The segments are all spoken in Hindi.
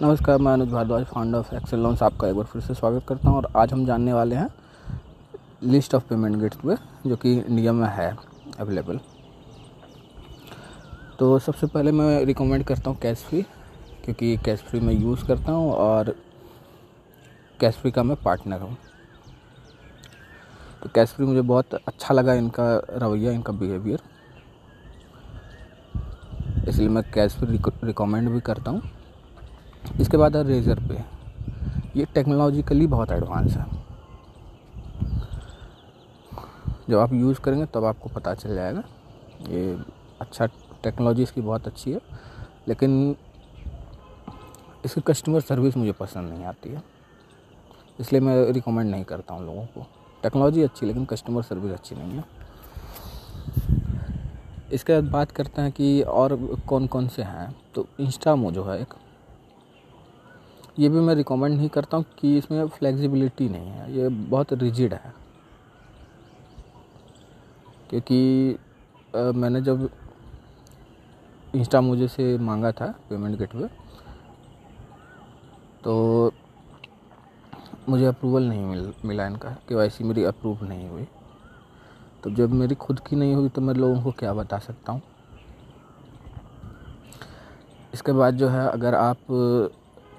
नमस्कार, मैं Anuj Bhardwaj founder of Excel Loans आपका एक बार फिर से स्वागत करता हूँ। और आज हम जानने वाले हैं लिस्ट ऑफ़ पेमेंट गेट्स पे, जो कि इंडिया में है अवेलेबल तो सबसे पहले मैं रिकमेंड करता हूँ कैश फ्री क्योंकि कैश फ्री मैं यूज़ करता हूँ और कैश फ्री का मैं पार्टनर हूँ। तो कैश फ्री मुझे बहुत अच्छा लगा इनका रवैया, इनका बिहेवियर इसलिए मैं कैश फ्री रिकमेंड भी करता हूँ। इसके बाद है रेज़र पे ये टेक्नोलॉजिकली बहुत एडवांस है। जब आप यूज़ करेंगे, तब आपको पता चल जाएगा। ये अच्छा टेक्नोलॉजी इसकी बहुत अच्छी है। लेकिन इसकी कस्टमर सर्विस मुझे पसंद नहीं आती है। इसलिए मैं रिकमेंड नहीं करता हूँ लोगों को। टेक्नोलॉजी अच्छी, लेकिन कस्टमर सर्विस अच्छी नहीं है। इसके बाद बात करते हैं कि और कौन कौन से हैं। तो इंस्टामो जो है एक। ये भी मैं रिकमेंड नहीं करता हूँ कि इसमें फ्लेक्सिबिलिटी नहीं है। ये बहुत रिजिड है। क्योंकि आ, मैंने जब इंस्टा मुझे से मांगा था पेमेंट गेटवे तो मुझे अप्रूवल नहीं मिल मिला इनका। के मेरी अप्रूव नहीं हुई। तो जब मेरी खुद की नहीं हुई तो मैं लोगों को क्या बता सकता हूँ? इसके बाद जो है अगर आप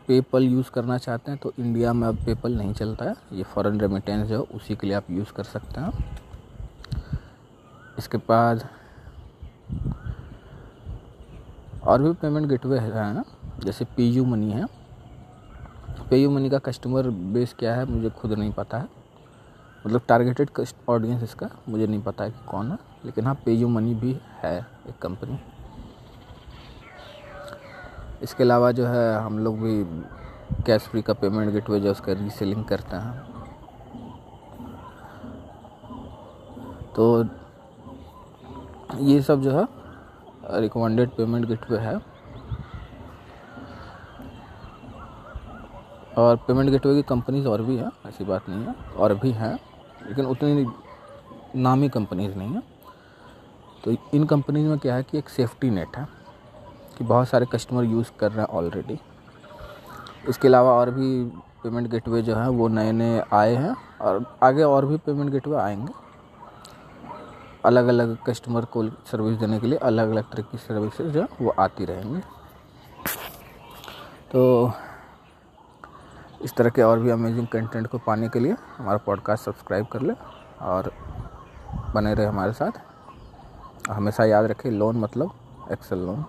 पेपल यूज़ करना चाहते हैं तो इंडिया में अब पेपल नहीं चलता है। ये फॉरेन रेमिटेंस जो उसी के लिए आप यूज़ कर सकते हैं। इसके बाद और भी पेमेंट गेटवे है जैसे पे यू मनी है। पे यू मनी का कस्टमर बेस क्या है, मुझे खुद नहीं पता है। मतलब टारगेटेड ऑडियंस इसका, मुझे नहीं पता है कि कौन है। लेकिन हाँ पे यू मनी भी है एक कंपनी इसके अलावा जो है, हम लोग भी कैश फ्री का पेमेंट गेटवे जो उसका रीसेलिंग करते हैं। तो ये सब जो है रिकमेंडेड पेमेंट गेटवे है। और पेमेंट गेटवे की कंपनीज़ और भी हैं, ऐसी बात नहीं है, और भी हैं, लेकिन उतनी नामी कंपनीज़ नहीं है। तो इन कंपनीज़ में क्या है कि एक सेफ्टी नेट है। कि बहुत सारे कस्टमर यूज़ कर रहे हैं ऑलरेडी इसके अलावा और भी पेमेंट गेटवे जो हैं, वो नए नए आए हैं और आगे और भी पेमेंट गेटवे आएँगे। अलग अलग कस्टमर को सर्विस देने के लिए अलग अलग तरह की सर्विसेज़ जो वो आती रहेंगी। तो इस तरह के और भी अमेजिंग कंटेंट को पाने के लिए हमारा पॉडकास्ट सब्सक्राइब कर ले और बने रहे हमारे साथ। हमेशा याद रखें लोन मतलब एक्सेल लोन